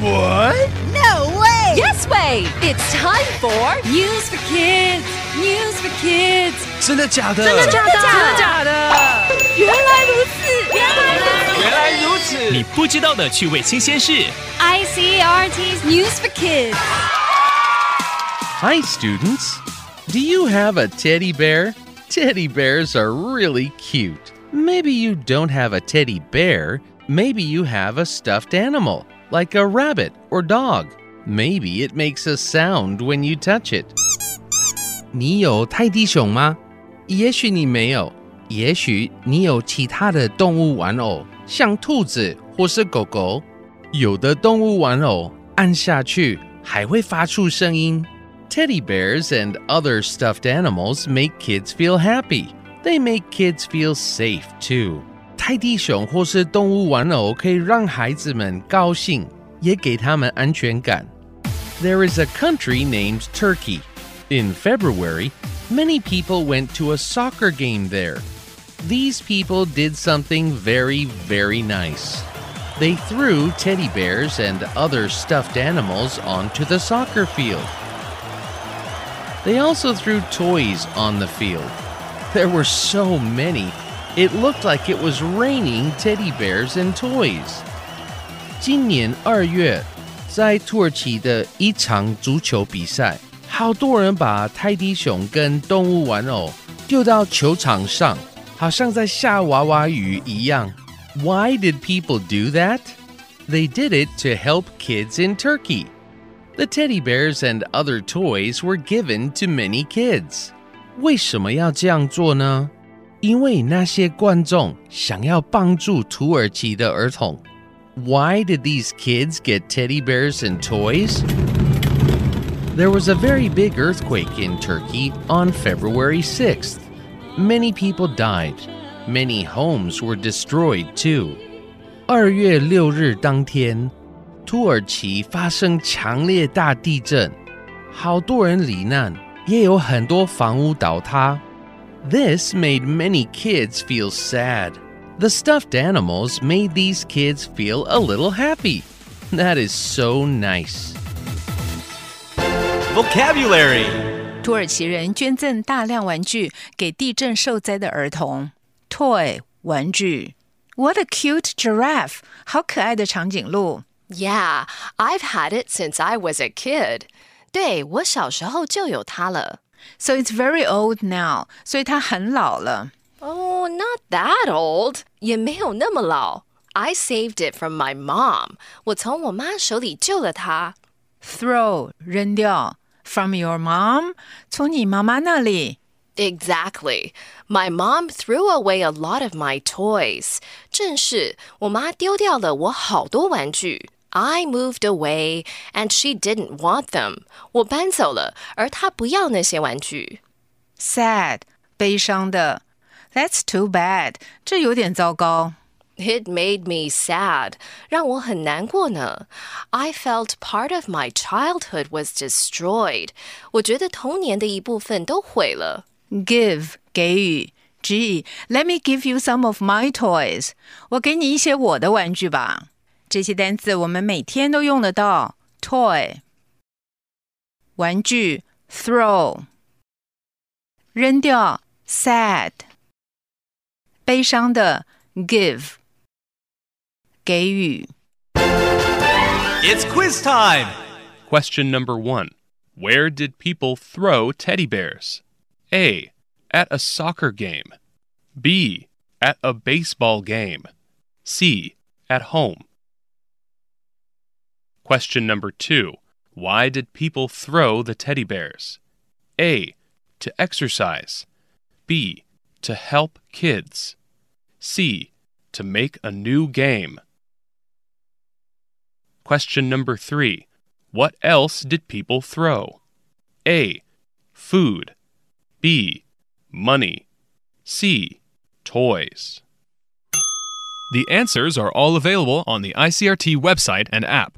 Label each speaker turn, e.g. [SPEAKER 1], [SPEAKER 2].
[SPEAKER 1] What?
[SPEAKER 2] No way!
[SPEAKER 3] Yes way! It's time for
[SPEAKER 2] News for kids! News for kids!
[SPEAKER 1] 真的假的？
[SPEAKER 2] 真的假的？
[SPEAKER 3] 真的假的？
[SPEAKER 2] 原来如此！原来如此！
[SPEAKER 1] 原来如此！
[SPEAKER 4] 你不知道的趣味新鲜事。
[SPEAKER 2] ICRT's News for kids!
[SPEAKER 5] Hi, students. Do you have a teddy bear? Teddy bears are really cute. Maybe you don't have a teddy bear. Maybe you have a stuffed animal, like a rabbit or dog. Maybe it makes a sound when you touch it. 你有泰迪熊吗？也许你没有，也许你有其他的动物玩偶，像兔子或是狗狗。有的动物玩偶按下去还会发出声音。Teddy bears and other stuffed animals make kids feel happy. They make kids feel safe too. 泰迪熊或是动物玩偶可以让孩子们高兴，也给他们安全感。There is a country named Turkey. In February, many people went to a soccer game there. These people did something very, very nice. They threw teddy bears and other stuffed animals onto the soccer field. They also threw toys on the field. There were so many, it looked like it was raining teddy bears and toys. 今年二月，在土耳其的一场足球比赛，好多人把泰迪熊跟动物玩偶丢到球场上，好像在下娃娃雨一样。Why did people do that? They did it to help kids in Turkey. The teddy bears and other toys were given to many kids. 为什么要这样做呢？ 因为那些观众想要帮助土耳其的儿童。Why did these kids get teddy bears and toys? There was a very big earthquake in Turkey on February 6th. Many people died. Many homes were destroyed too. 二月六日当天，土耳其发生强烈大地震，好多人罹难，也有很多房屋倒塌。 This made many kids feel sad. The stuffed animals made these kids feel a little happy. That is so nice.
[SPEAKER 1] Vocabulary
[SPEAKER 6] 土耳其人捐赠大量玩具给地震受灾的儿童。Toy 玩具，What a cute giraffe！好可爱的长颈鹿。
[SPEAKER 3] Yeah, I've had it since I was a kid. 对我小时候就有它了。
[SPEAKER 6] So it's very old now，所以它很老了。
[SPEAKER 3] Oh, not that old. 也没有那么老。I saved it from my mom. 我从我妈手里救了它。
[SPEAKER 6] Throw 扔掉，from your mom 从你妈妈那里。
[SPEAKER 3] Exactly. My mom threw away a lot of my toys. 正是，我妈丢掉了我好多玩具。 I moved away, and she didn't want them. 我搬走了，而她不要那些玩具。
[SPEAKER 6] Sad 悲伤的。That's too bad，这有点糟糕。
[SPEAKER 3] It made me sad. 让我很难过呢。I felt part of my childhood was destroyed. 我觉得童年的一部分都毁了。
[SPEAKER 6] Give 给予，Gee, let me give you some of my toys。我给你一些我的玩具吧。 这些单词我们每天都用得到。Toy 玩具，throw 扔掉，sad 悲伤的，give 给予。
[SPEAKER 1] It's quiz time!
[SPEAKER 4] Question number one Where did people throw teddy bears? A. At a soccer game. B. At a baseball game. C. At home. Question number two Why did people throw the teddy bears? A. To exercise. B. To help kids. C. To make a new game. Question number three What else did people throw? A. Food. B. Money. C. Toys. The answers are all available on the ICRT website and app.